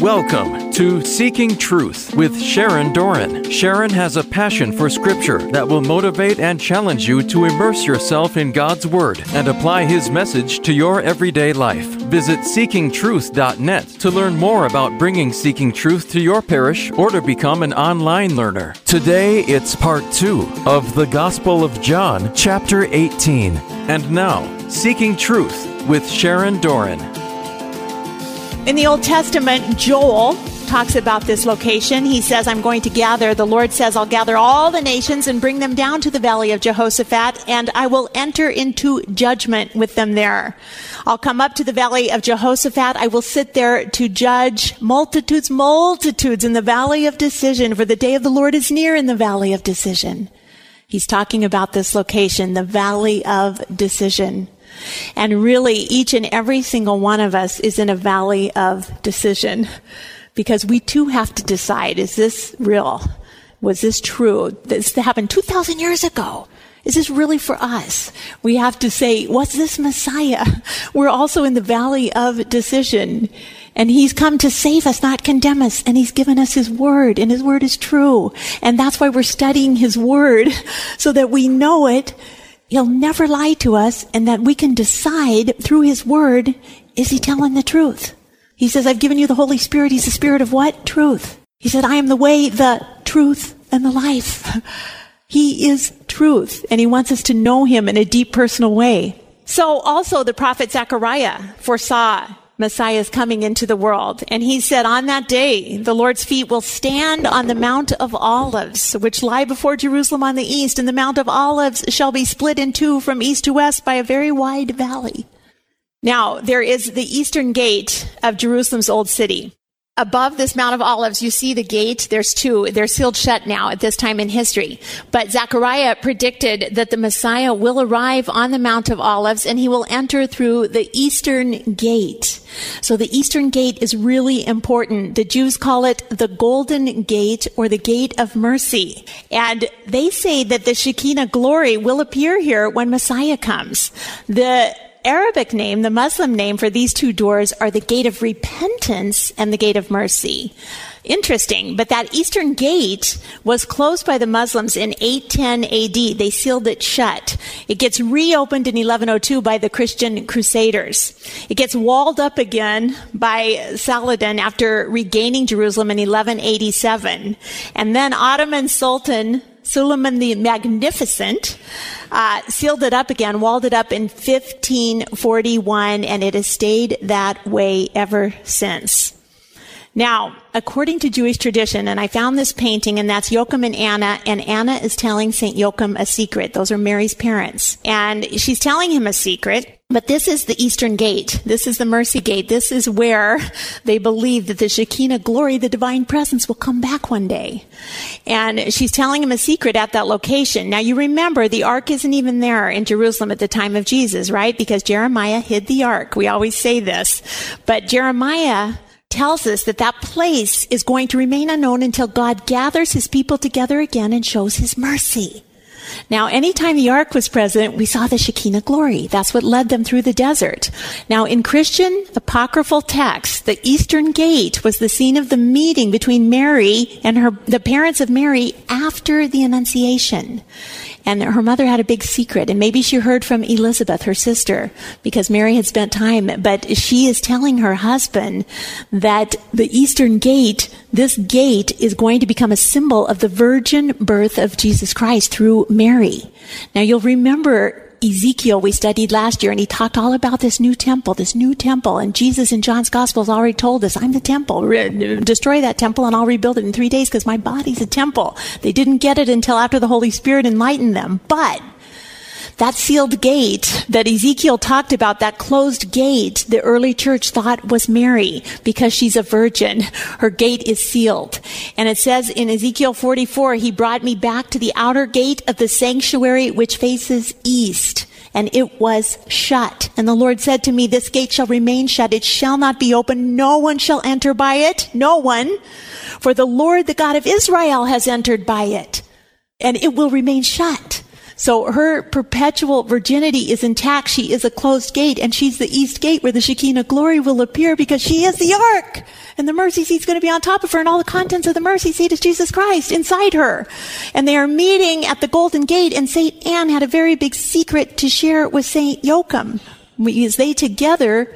Welcome to Seeking Truth with Sharon Doran. Sharon has a passion for Scripture that will motivate and challenge you to immerse yourself in God's Word and apply His message to your everyday life. Visit seekingtruth.net to learn more about bringing Seeking Truth to your parish or to become an online learner. Today it's part two of the Gospel of John, chapter 18. And now, Seeking Truth with Sharon Doran. In the Old Testament, Joel talks about this location. He says, I'm going to gather, the Lord says, I'll gather all the nations and bring them down to the valley of Jehoshaphat, and I will enter into judgment with them there. I'll come up to the valley of Jehoshaphat. I will sit there to judge multitudes, multitudes in the valley of decision, for the day of the Lord is near in the valley of decision. He's talking about this location, the valley of decision. And really, each and every single one of us is in a valley of decision because we too have to decide, is this real? Was this true? This happened 2,000 years ago. Is this really for us? We have to say, was this Messiah? We're also in the valley of decision. And he's come to save us, not condemn us. And he's given us his word, and his word is true. And that's why we're studying his word, so that we know it He'll never lie to us and that we can decide through His Word, is He telling the truth? He says, I've given you the Holy Spirit. He's the Spirit of what? Truth. He said, I am the way, the truth, and the life. he is truth, and He wants us to know Him in a deep personal way. So also the prophet Zechariah foresaw Messiah is coming into the world. And he said, on that day, the Lord's feet will stand on the Mount of Olives, which lie before Jerusalem on the east, and the Mount of Olives shall be split in two from east to west by a very wide valley. Now, there is the eastern gate of Jerusalem's old city above this Mount of Olives, you see the gate. There's two. They're sealed shut now at this time in history. But Zechariah predicted that the Messiah will arrive on the Mount of Olives and he will enter through the eastern gate. So the eastern gate is really important. The Jews call it the golden gate or the gate of mercy. And they say that the Shekinah glory will appear here when Messiah comes. The Arabic name, the Muslim name for these two doors are the gate of repentance and the gate of mercy. Interesting, but that eastern gate was closed by the Muslims in 810 AD. They sealed it shut. It gets reopened in 1102 by the Christian Crusaders. It gets walled up again by Saladin after regaining Jerusalem in 1187. And then Ottoman Sultan Suleiman the Magnificent uh, sealed it up again, walled it up in 1541, and it has stayed that way ever since. Now, according to Jewish tradition, and I found this painting, and that's Joachim and Anna, and Anna is telling St. Joachim a secret. Those are Mary's parents. And she's telling him a secret. But this is the Eastern Gate. This is the Mercy Gate. This is where they believe that the Shekinah glory, the divine presence, will come back one day. And she's telling him a secret at that location. Now you remember the ark isn't even there in Jerusalem at the time of Jesus, right? Because Jeremiah hid the ark. We always say this. But Jeremiah tells us that that place is going to remain unknown until God gathers his people together again and shows his mercy. Now, anytime the ark was present, we saw the Shekinah glory. That's what led them through the desert. Now, in Christian apocryphal texts, the eastern gate was the scene of the meeting between Mary and her, the parents of Mary after the Annunciation. And her mother had a big secret, and maybe she heard from Elizabeth, her sister, because Mary had spent time, but she is telling her husband that the Eastern Gate, this gate is going to become a symbol of the virgin birth of Jesus Christ through Mary. Now you'll remember Ezekiel we studied last year, and he talked all about this new temple, this new temple. And Jesus in John's Gospel has already told us, I'm the temple. Re- destroy that temple and I'll rebuild it in three days because my body's a temple. They didn't get it until after the Holy Spirit enlightened them. But that sealed gate that Ezekiel talked about, that closed gate, the early church thought was Mary because she's a virgin. Her gate is sealed. And it says in Ezekiel 44, he brought me back to the outer gate of the sanctuary which faces east and it was shut. And the Lord said to me, this gate shall remain shut. It shall not be open. No one shall enter by it. No one. For the Lord, the God of Israel has entered by it and it will remain shut. So her perpetual virginity is intact. She is a closed gate and she's the east gate where the Shekinah glory will appear because she is the ark. And the mercy seat is going to be on top of her and all the contents of the mercy seat is Jesus Christ inside her. And they are meeting at the golden gate and St. Anne had a very big secret to share with St. Joachim. Because they together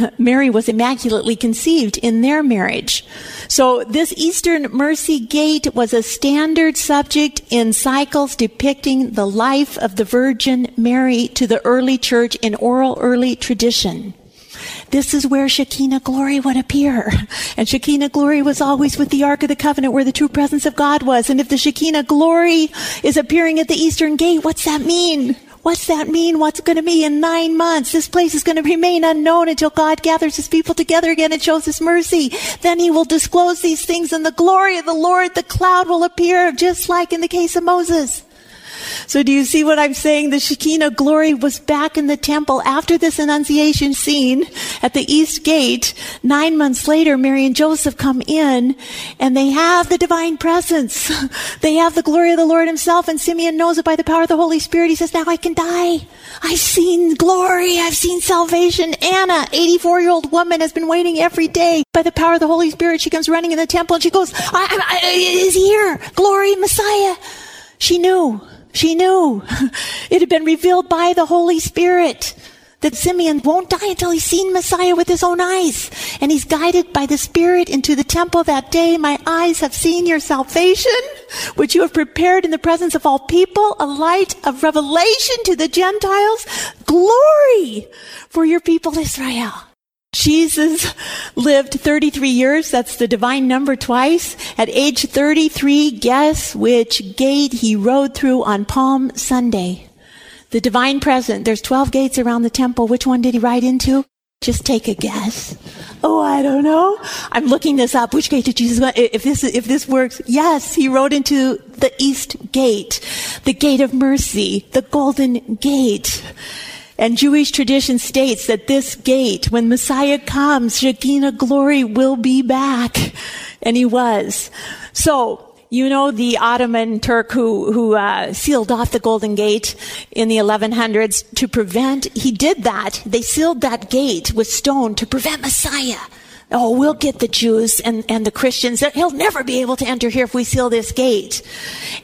Mary was immaculately conceived in their marriage. So this Eastern Mercy Gate was a standard subject in cycles depicting the life of the Virgin Mary to the early church in oral early tradition. This is where Shekinah glory would appear. And Shekinah glory was always with the Ark of the Covenant where the true presence of God was. And if the Shekinah glory is appearing at the Eastern Gate, what's that mean? What's that mean? What's it going to be in nine months? This place is going to remain unknown until God gathers his people together again and shows his mercy. Then he will disclose these things and the glory of the Lord, the cloud will appear just like in the case of Moses. So do you see what I'm saying? The Shekinah glory was back in the temple after this annunciation scene at the east gate. Nine months later, Mary and Joseph come in and they have the divine presence. They have the glory of the Lord himself and Simeon knows it by the power of the Holy Spirit. He says, now I can die. I've seen glory. I've seen salvation. Anna, 84 year old woman has been waiting every day by the power of the Holy Spirit. She comes running in the temple and she goes, I, I, I, is here. Glory, Messiah. She knew. She knew. It had been revealed by the Holy Spirit that Simeon won't die until he's seen Messiah with his own eyes. And he's guided by the Spirit into the temple that day. My eyes have seen your salvation, which you have prepared in the presence of all people, a light of revelation to the Gentiles, glory for your people Israel. Jesus lived 33 years. That's the divine number twice. At age 33, guess which gate he rode through on Palm Sunday? The divine present. There's 12 gates around the temple. Which one did he ride into? Just take a guess. Oh, I don't know. I'm looking this up. Which gate did Jesus go? If this, if this works, yes, he rode into the east gate, the gate of mercy, the golden gate. And Jewish tradition states that this gate, when Messiah comes, Shekinah glory will be back. And he was. So, you know the Ottoman Turk who who uh, sealed off the Golden Gate in the 1100s to prevent. He did that. They sealed that gate with stone to prevent Messiah. Oh, we'll get the Jews and, and the Christians. He'll never be able to enter here if we seal this gate.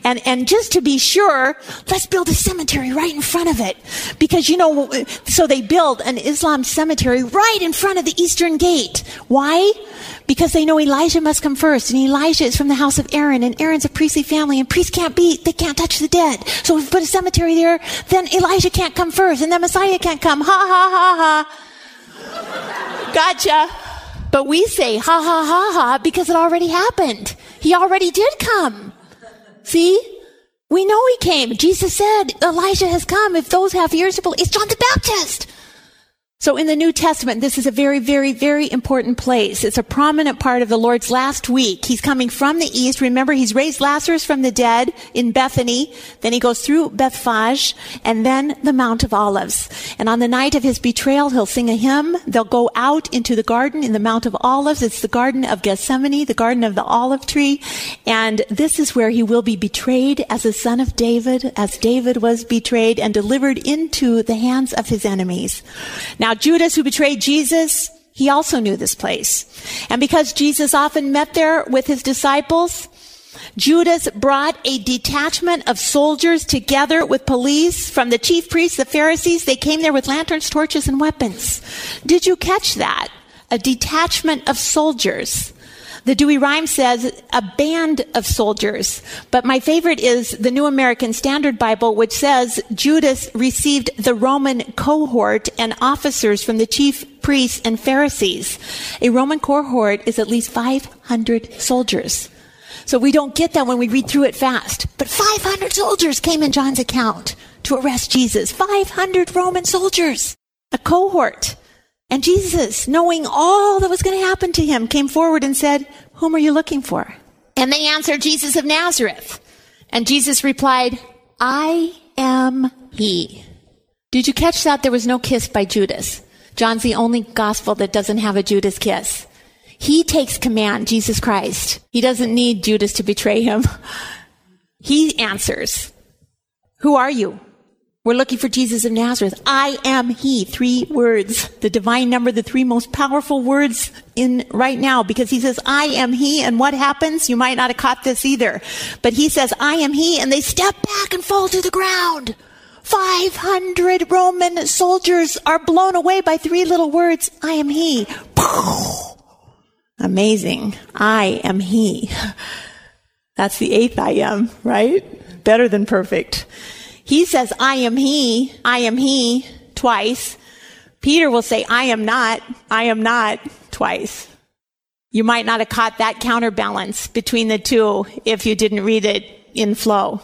And, and just to be sure, let's build a cemetery right in front of it. Because, you know, so they build an Islam cemetery right in front of the eastern gate. Why? Because they know Elijah must come first, and Elijah is from the house of Aaron, and Aaron's a priestly family, and priests can't be, they can't touch the dead. So if we put a cemetery there, then Elijah can't come first, and then Messiah can't come. Ha ha ha ha. Gotcha. But we say ha ha ha ha because it already happened. He already did come. See? We know he came. Jesus said, Elijah has come. If those have ears to believe, it's John the Baptist. So in the New Testament, this is a very, very, very important place. It's a prominent part of the Lord's last week. He's coming from the east. Remember, he's raised Lazarus from the dead in Bethany. Then he goes through Bethphage and then the Mount of Olives. And on the night of his betrayal, he'll sing a hymn. They'll go out into the garden in the Mount of Olives. It's the Garden of Gethsemane, the Garden of the Olive Tree. And this is where he will be betrayed as a son of David, as David was betrayed and delivered into the hands of his enemies. Now, now, Judas, who betrayed Jesus, he also knew this place. And because Jesus often met there with his disciples, Judas brought a detachment of soldiers together with police from the chief priests, the Pharisees. They came there with lanterns, torches, and weapons. Did you catch that? A detachment of soldiers. The Douay-Rheims says a band of soldiers. But my favorite is the New American Standard Bible, which says Judas received the Roman cohort and officers from the chief priests and Pharisees. A Roman cohort is at least 500 soldiers. So we don't get that when we read through it fast. But 500 soldiers came in John's account to arrest Jesus. 500 Roman soldiers. A cohort. And Jesus, knowing all that was going to happen to him, came forward and said, Whom are you looking for? And they answered, Jesus of Nazareth. And Jesus replied, I am he. Did you catch that? There was no kiss by Judas. John's the only gospel that doesn't have a Judas kiss. He takes command, Jesus Christ. He doesn't need Judas to betray him. He answers. Who are you? We're looking for Jesus of Nazareth. I am He. Three words. The divine number, the three most powerful words in right now because He says, I am He. And what happens? You might not have caught this either. But He says, I am He. And they step back and fall to the ground. 500 Roman soldiers are blown away by three little words. I am He. Amazing. I am He. That's the eighth I am, right? Better than perfect. He says, I am he, I am he, twice. Peter will say, I am not, I am not, twice. You might not have caught that counterbalance between the two if you didn't read it in flow.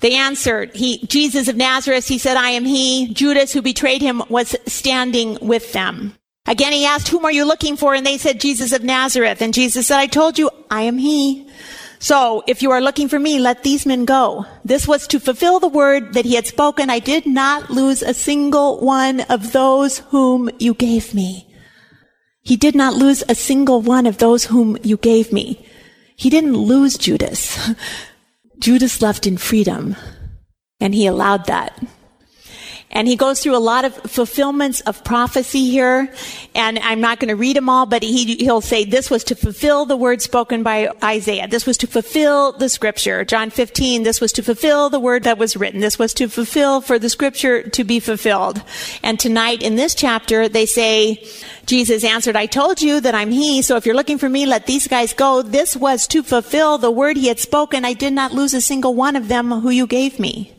They answered, he, Jesus of Nazareth, he said, I am he. Judas, who betrayed him, was standing with them. Again, he asked, whom are you looking for? And they said, Jesus of Nazareth. And Jesus said, I told you, I am he. So if you are looking for me, let these men go. This was to fulfill the word that he had spoken. I did not lose a single one of those whom you gave me. He did not lose a single one of those whom you gave me. He didn't lose Judas. Judas left in freedom and he allowed that. And he goes through a lot of fulfillments of prophecy here. And I'm not going to read them all, but he, he'll say this was to fulfill the word spoken by Isaiah. This was to fulfill the scripture. John 15, this was to fulfill the word that was written. This was to fulfill for the scripture to be fulfilled. And tonight in this chapter, they say, Jesus answered, I told you that I'm he. So if you're looking for me, let these guys go. This was to fulfill the word he had spoken. I did not lose a single one of them who you gave me.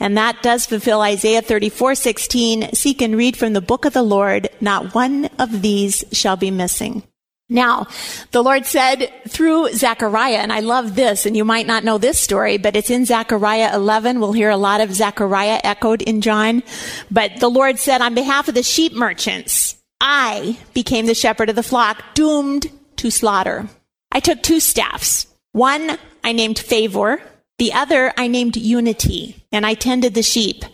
And that does fulfill Isaiah 34, 16. Seek and read from the book of the Lord. Not one of these shall be missing. Now, the Lord said through Zechariah, and I love this, and you might not know this story, but it's in Zechariah 11. We'll hear a lot of Zechariah echoed in John. But the Lord said, on behalf of the sheep merchants, I became the shepherd of the flock, doomed to slaughter. I took two staffs. One I named favor, the other I named Unity, and I tended the sheep.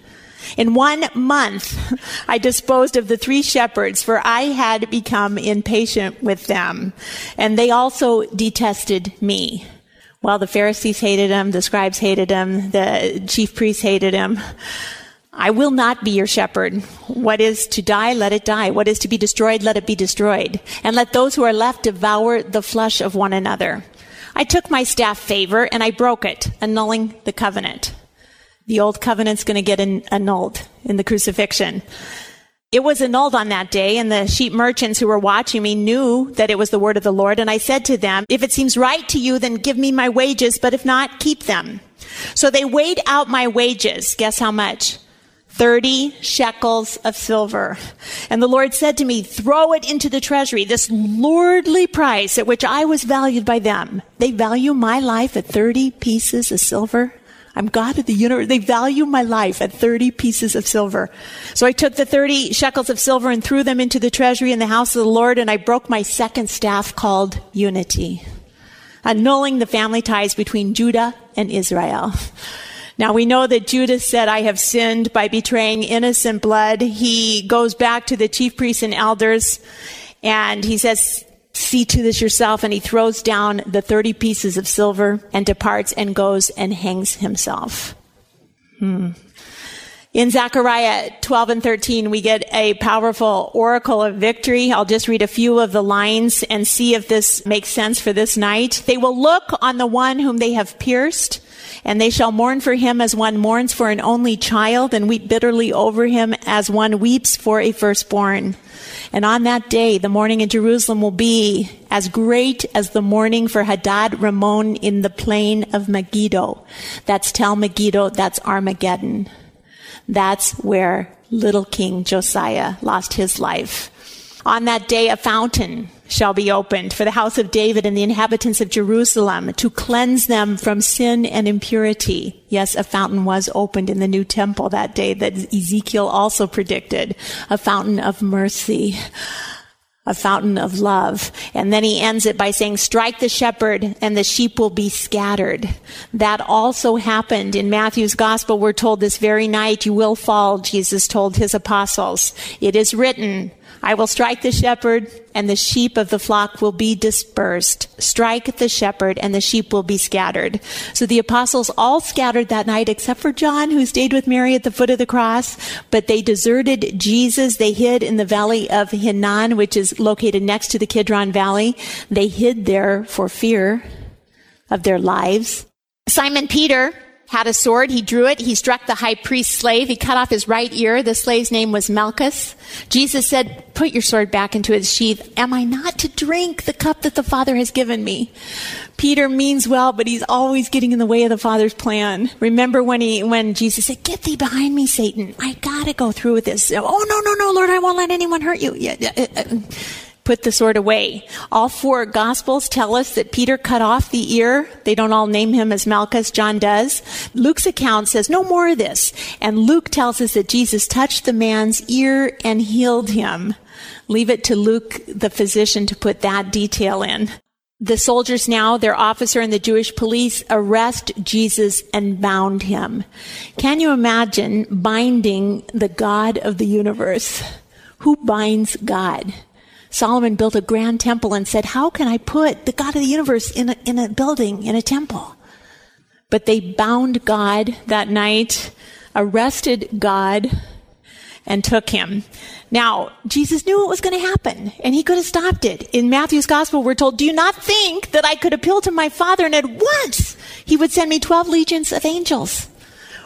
In one month, I disposed of the three shepherds, for I had become impatient with them, and they also detested me. Well, the Pharisees hated him, the scribes hated him, the chief priests hated him. I will not be your shepherd. What is to die, let it die. What is to be destroyed, let it be destroyed. And let those who are left devour the flesh of one another. I took my staff favor and I broke it, annulling the covenant. The old covenant's going to get annulled in the crucifixion. It was annulled on that day, and the sheep merchants who were watching me knew that it was the word of the Lord. And I said to them, If it seems right to you, then give me my wages, but if not, keep them. So they weighed out my wages. Guess how much? 30 shekels of silver. And the Lord said to me, throw it into the treasury, this lordly price at which I was valued by them. They value my life at 30 pieces of silver. I'm God of the universe. They value my life at 30 pieces of silver. So I took the 30 shekels of silver and threw them into the treasury in the house of the Lord, and I broke my second staff called unity, annulling the family ties between Judah and Israel. Now we know that Judas said, I have sinned by betraying innocent blood. He goes back to the chief priests and elders and he says, see to this yourself. And he throws down the 30 pieces of silver and departs and goes and hangs himself. Hmm. In Zechariah 12 and 13, we get a powerful oracle of victory. I'll just read a few of the lines and see if this makes sense for this night. They will look on the one whom they have pierced and they shall mourn for him as one mourns for an only child and weep bitterly over him as one weeps for a firstborn. And on that day, the mourning in Jerusalem will be as great as the mourning for Hadadrimmon in the plain of Megiddo. That's Tel Megiddo. That's Armageddon. That's where little King Josiah lost his life. On that day, a fountain shall be opened for the house of David and the inhabitants of Jerusalem to cleanse them from sin and impurity. Yes, a fountain was opened in the new temple that day that Ezekiel also predicted. A fountain of mercy. A fountain of love. And then he ends it by saying, strike the shepherd and the sheep will be scattered. That also happened in Matthew's gospel. We're told this very night, you will fall, Jesus told his apostles. It is written, I will strike the shepherd, and the sheep of the flock will be dispersed. Strike the shepherd, and the sheep will be scattered. So the apostles all scattered that night, except for John, who stayed with Mary at the foot of the cross. But they deserted Jesus. They hid in the valley of Hinnom, which is located next to the Kidron Valley. They hid there for fear of their lives. Simon Peter had a sword. He drew it. He struck the high priest's slave. He cut off his right ear. The slave's name was Malchus. Jesus said, Put your sword back into its sheath. Am I not to drink the cup that the Father has given me? Peter means well, but he's always getting in the way of the Father's plan. Remember when he, when Jesus said, Get thee behind me, Satan. I gotta go through with this. Oh, no, no, no, Lord, I won't let anyone hurt you. Yeah, uh, uh, put the sword away. All four gospels tell us that Peter cut off the ear. They don't all name him as Malchus. John does. Luke's account says no more of this. And Luke tells us that Jesus touched the man's ear and healed him. Leave it to Luke, the physician, to put that detail in. The soldiers now, their officer and the Jewish police arrest Jesus and bound him. Can you imagine binding the God of the universe? Who binds God? Solomon built a grand temple and said, How can I put the God of the universe in a, in a building, in a temple? But they bound God that night, arrested God, and took him. Now, Jesus knew what was going to happen, and he could have stopped it. In Matthew's gospel, we're told, Do you not think that I could appeal to my Father and at once he would send me 12 legions of angels.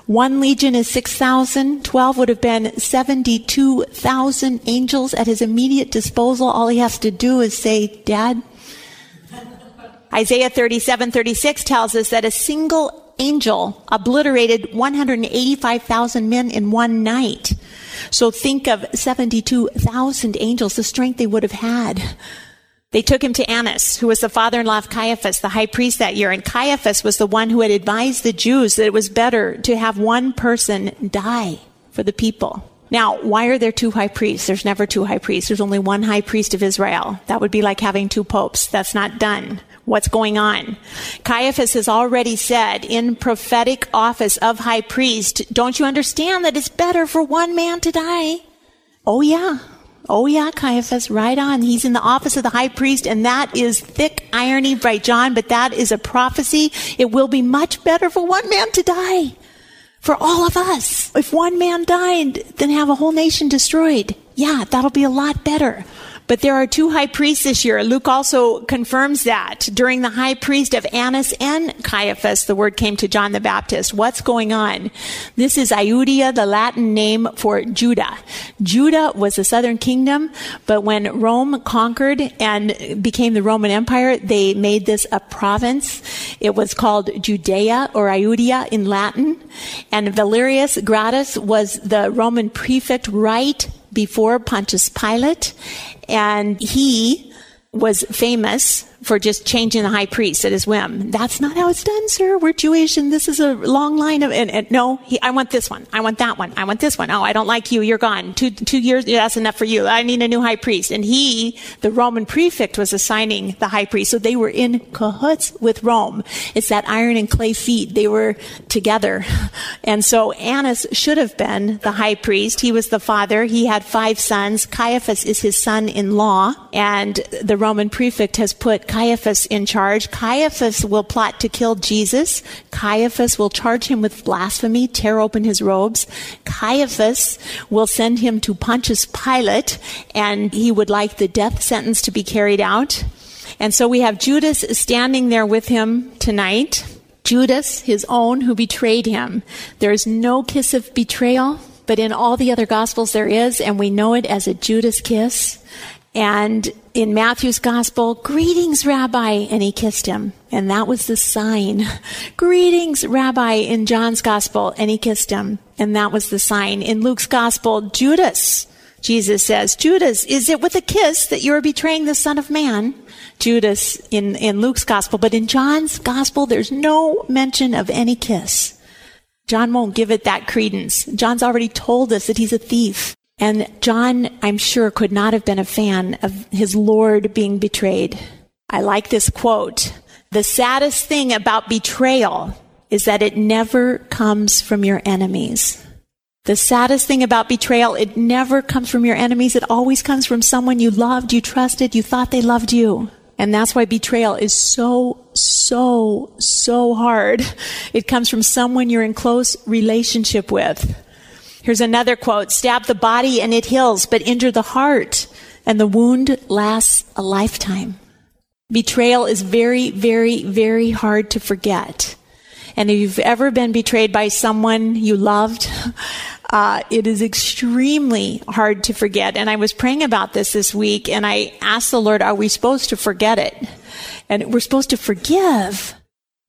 One legion is 6,000. 12 would have been 72,000 angels at his immediate disposal. All he has to do is say, Dad. Isaiah 37, 36 tells us that a single angel obliterated 185,000 men in one night. So think of 72,000 angels, the strength they would have had. They took him to Annas, who was the father-in-law of Caiaphas, the high priest that year. And Caiaphas was the one who had advised the Jews that it was better to have one person die for the people. Now, why are there two high priests? There's never two high priests. There's only one high priest of Israel. That would be like having two popes. That's not done. What's going on? Caiaphas has already said in prophetic office of high priest, don't you understand that it's better for one man to die? Oh yeah. Oh yeah, Caiaphas, right on. He's in the office of the high priest, and that is thick irony by John, but that is a prophecy. It will be much better for one man to die. For all of us. If one man died, then have a whole nation destroyed. Yeah, that'll be a lot better. But there are two high priests this year. Luke also confirms that during the high priest of Annas and Caiaphas, the word came to John the Baptist. What's going on? This is Iudea, the Latin name for Judah. Judah was a southern kingdom, but when Rome conquered and became the Roman Empire, they made this a province. It was called Judea or Iudea in Latin. And Valerius Gratus was the Roman prefect right before Pontius Pilate, and he was famous for just changing the high priest at his whim. That's not how it's done, sir. We're Jewish and this is a long line of, and, and no, he, I want this one. I want that one. I want this one. Oh, I don't like you. You're gone. Two, two years, that's enough for you. I need a new high priest. And he, the Roman prefect, was assigning the high priest. So they were in cahoots with Rome. It's that iron and clay feet. They were together. And so Annas should have been the high priest. He was the father. He had five sons. Caiaphas is his son in law. And the Roman prefect has put Caiaphas in charge. Caiaphas will plot to kill Jesus. Caiaphas will charge him with blasphemy, tear open his robes. Caiaphas will send him to Pontius Pilate, and he would like the death sentence to be carried out. And so we have Judas standing there with him tonight. Judas, his own, who betrayed him. There is no kiss of betrayal, but in all the other gospels there is, and we know it as a Judas kiss. And in Matthew's gospel, greetings, Rabbi, and he kissed him. And that was the sign. greetings, Rabbi, in John's gospel, and he kissed him. And that was the sign. In Luke's gospel, Judas, Jesus says, Judas, is it with a kiss that you are betraying the Son of Man? Judas in, in Luke's gospel, but in John's gospel, there's no mention of any kiss. John won't give it that credence. John's already told us that he's a thief. And John, I'm sure, could not have been a fan of his Lord being betrayed. I like this quote. The saddest thing about betrayal is that it never comes from your enemies. The saddest thing about betrayal, it never comes from your enemies. It always comes from someone you loved, you trusted, you thought they loved you. And that's why betrayal is so, so, so hard. It comes from someone you're in close relationship with. Here's another quote. Stab the body and it heals, but injure the heart and the wound lasts a lifetime. Betrayal is very, very, very hard to forget. And if you've ever been betrayed by someone you loved, uh, it is extremely hard to forget. And I was praying about this this week and I asked the Lord, are we supposed to forget it? And we're supposed to forgive.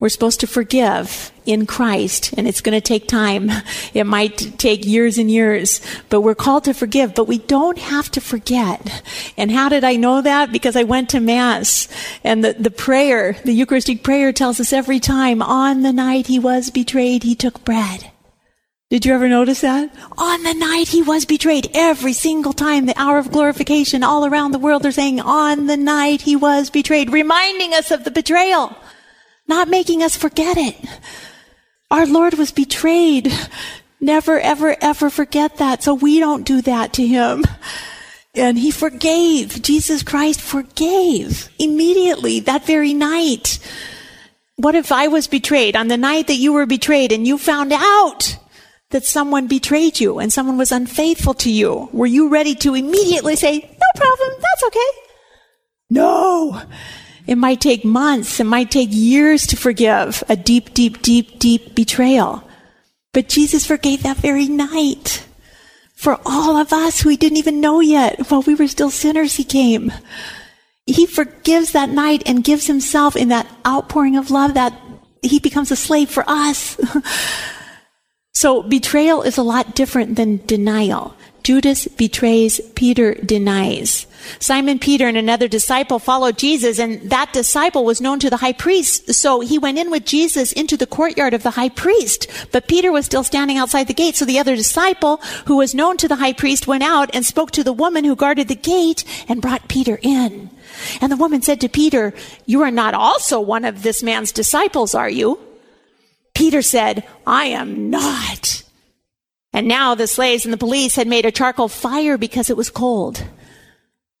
We're supposed to forgive in Christ, and it's going to take time. It might take years and years, but we're called to forgive, but we don't have to forget. And how did I know that? Because I went to Mass, and the, the prayer, the Eucharistic prayer tells us every time, on the night he was betrayed, he took bread. Did you ever notice that? On the night he was betrayed, every single time, the hour of glorification all around the world, they're saying, on the night he was betrayed, reminding us of the betrayal, not making us forget it. Our Lord was betrayed. Never, ever, ever forget that. So we don't do that to him. And he forgave. Jesus Christ forgave immediately that very night. What if I was betrayed on the night that you were betrayed and you found out? that someone betrayed you and someone was unfaithful to you, were you ready to immediately say, no problem, that's okay? No. It might take months, it might take years to forgive a deep, deep, deep, deep betrayal. But Jesus forgave that very night. For all of us who he didn't even know yet, while we were still sinners, he came. He forgives that night and gives himself in that outpouring of love that he becomes a slave for us. So betrayal is a lot different than denial. Judas betrays, Peter denies. Simon Peter and another disciple followed Jesus, and that disciple was known to the high priest. So he went in with Jesus into the courtyard of the high priest. But Peter was still standing outside the gate. So the other disciple, who was known to the high priest, went out and spoke to the woman who guarded the gate and brought Peter in. And the woman said to Peter, You are not also one of this man's disciples, are you? Peter said, I am not. And now the slaves and the police had made a charcoal fire because it was cold.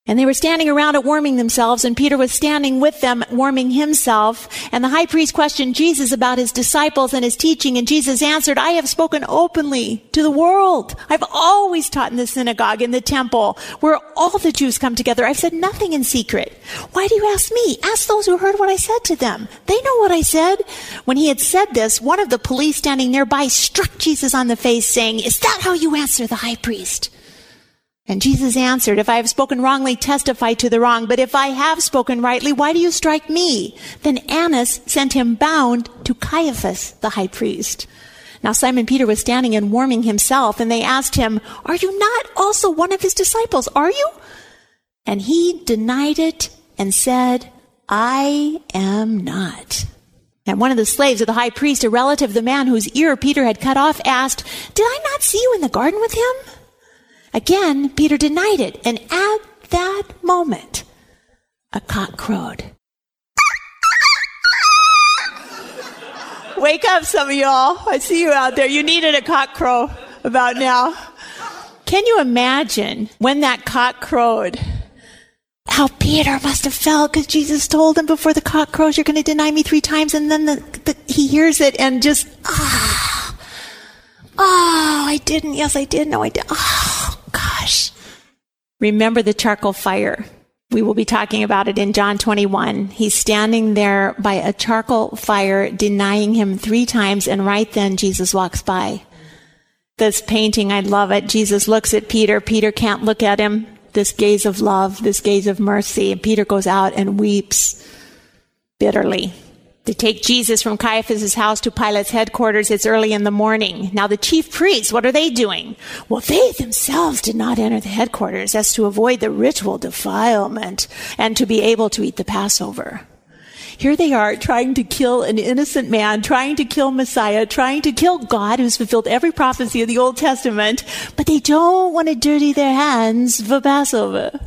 And they were standing around it warming themselves, and Peter was standing with them warming himself. And the high priest questioned Jesus about his disciples and his teaching, and Jesus answered, I have spoken openly to the world. I've always taught in the synagogue, in the temple, where all the Jews come together. I've said nothing in secret. Why do you ask me? Ask those who heard what I said to them. They know what I said. When he had said this, one of the police standing nearby struck Jesus on the face, saying, Is that how you answer the high priest? And Jesus answered, If I have spoken wrongly, testify to the wrong. But if I have spoken rightly, why do you strike me? Then Annas sent him bound to Caiaphas, the high priest. Now Simon Peter was standing and warming himself, and they asked him, Are you not also one of his disciples? Are you? And he denied it and said, I am not. And one of the slaves of the high priest, a relative of the man whose ear Peter had cut off, asked, Did I not see you in the garden with him? Again, Peter denied it, and at that moment, a cock crowed. Wake up, some of y'all. I see you out there. You needed a cock crow about now. Can you imagine when that cock crowed? How Peter must have felt because Jesus told him before the cock crows, You're going to deny me three times. And then the, the, he hears it and just, ah, oh, I didn't. Yes, I did. No, I did. Oh. Remember the charcoal fire. We will be talking about it in John 21. He's standing there by a charcoal fire, denying him three times, and right then Jesus walks by. This painting, I love it. Jesus looks at Peter. Peter can't look at him. This gaze of love, this gaze of mercy. And Peter goes out and weeps bitterly. They take Jesus from Caiaphas' house to Pilate's headquarters. It's early in the morning. Now the chief priests, what are they doing? Well, they themselves did not enter the headquarters as to avoid the ritual defilement and to be able to eat the Passover. Here they are trying to kill an innocent man, trying to kill Messiah, trying to kill God who's fulfilled every prophecy of the Old Testament, but they don't want to dirty their hands for Passover.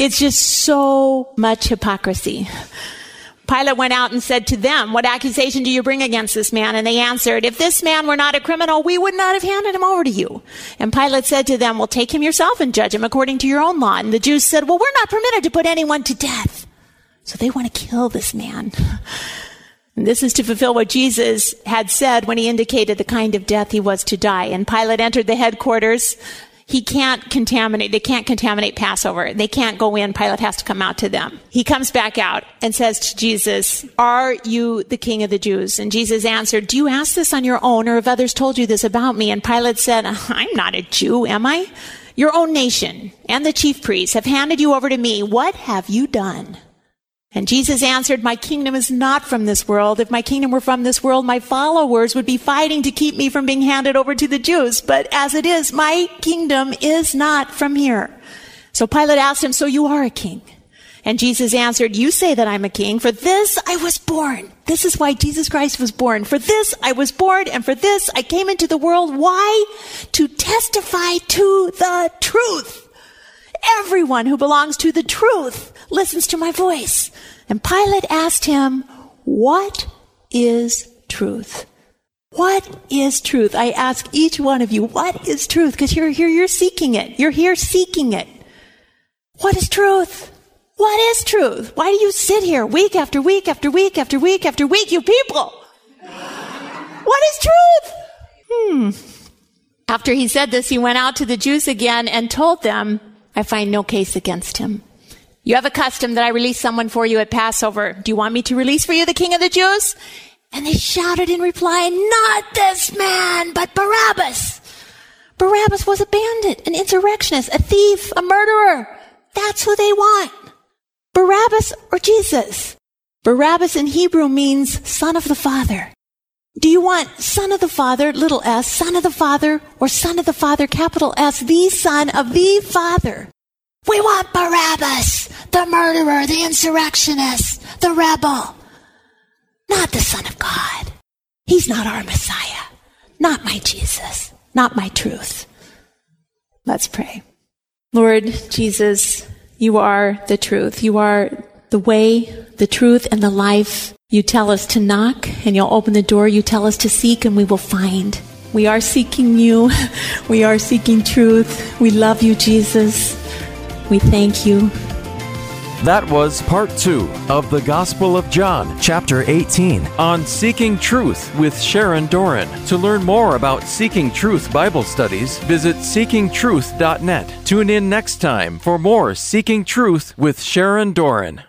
It's just so much hypocrisy. Pilate went out and said to them, What accusation do you bring against this man? And they answered, If this man were not a criminal, we would not have handed him over to you. And Pilate said to them, Well, take him yourself and judge him according to your own law. And the Jews said, Well, we're not permitted to put anyone to death. So they want to kill this man. And this is to fulfill what Jesus had said when he indicated the kind of death he was to die. And Pilate entered the headquarters he can't contaminate, they can't contaminate Passover. They can't go in. Pilate has to come out to them. He comes back out and says to Jesus, Are you the king of the Jews? And Jesus answered, Do you ask this on your own or have others told you this about me? And Pilate said, I'm not a Jew, am I? Your own nation and the chief priests have handed you over to me. What have you done? And Jesus answered, My kingdom is not from this world. If my kingdom were from this world, my followers would be fighting to keep me from being handed over to the Jews. But as it is, my kingdom is not from here. So Pilate asked him, So you are a king? And Jesus answered, You say that I'm a king. For this I was born. This is why Jesus Christ was born. For this I was born, and for this I came into the world. Why? To testify to the truth. Everyone who belongs to the truth listens to my voice. And Pilate asked him, What is truth? What is truth? I ask each one of you, what is truth? Because you're here, you're seeking it. You're here seeking it. What is truth? What is truth? Why do you sit here week after week after week after week after week, you people? What is truth? Hmm. After he said this, he went out to the Jews again and told them, I find no case against him. You have a custom that I release someone for you at Passover. Do you want me to release for you the king of the Jews? And they shouted in reply, Not this man, but Barabbas. Barabbas was a bandit, an insurrectionist, a thief, a murderer. That's who they want. Barabbas or Jesus? Barabbas in Hebrew means son of the Father. Do you want son of the Father, little s, son of the Father, or son of the Father, capital S, the son of the Father? We want Barabbas, the murderer, the insurrectionist, the rebel. Not the Son of God. He's not our Messiah. Not my Jesus. Not my truth. Let's pray. Lord Jesus, you are the truth. You are the way, the truth, and the life. You tell us to knock and you'll open the door. You tell us to seek and we will find. We are seeking you. We are seeking truth. We love you, Jesus. We thank you. That was part two of the Gospel of John, chapter 18, on Seeking Truth with Sharon Doran. To learn more about Seeking Truth Bible studies, visit seekingtruth.net. Tune in next time for more Seeking Truth with Sharon Doran.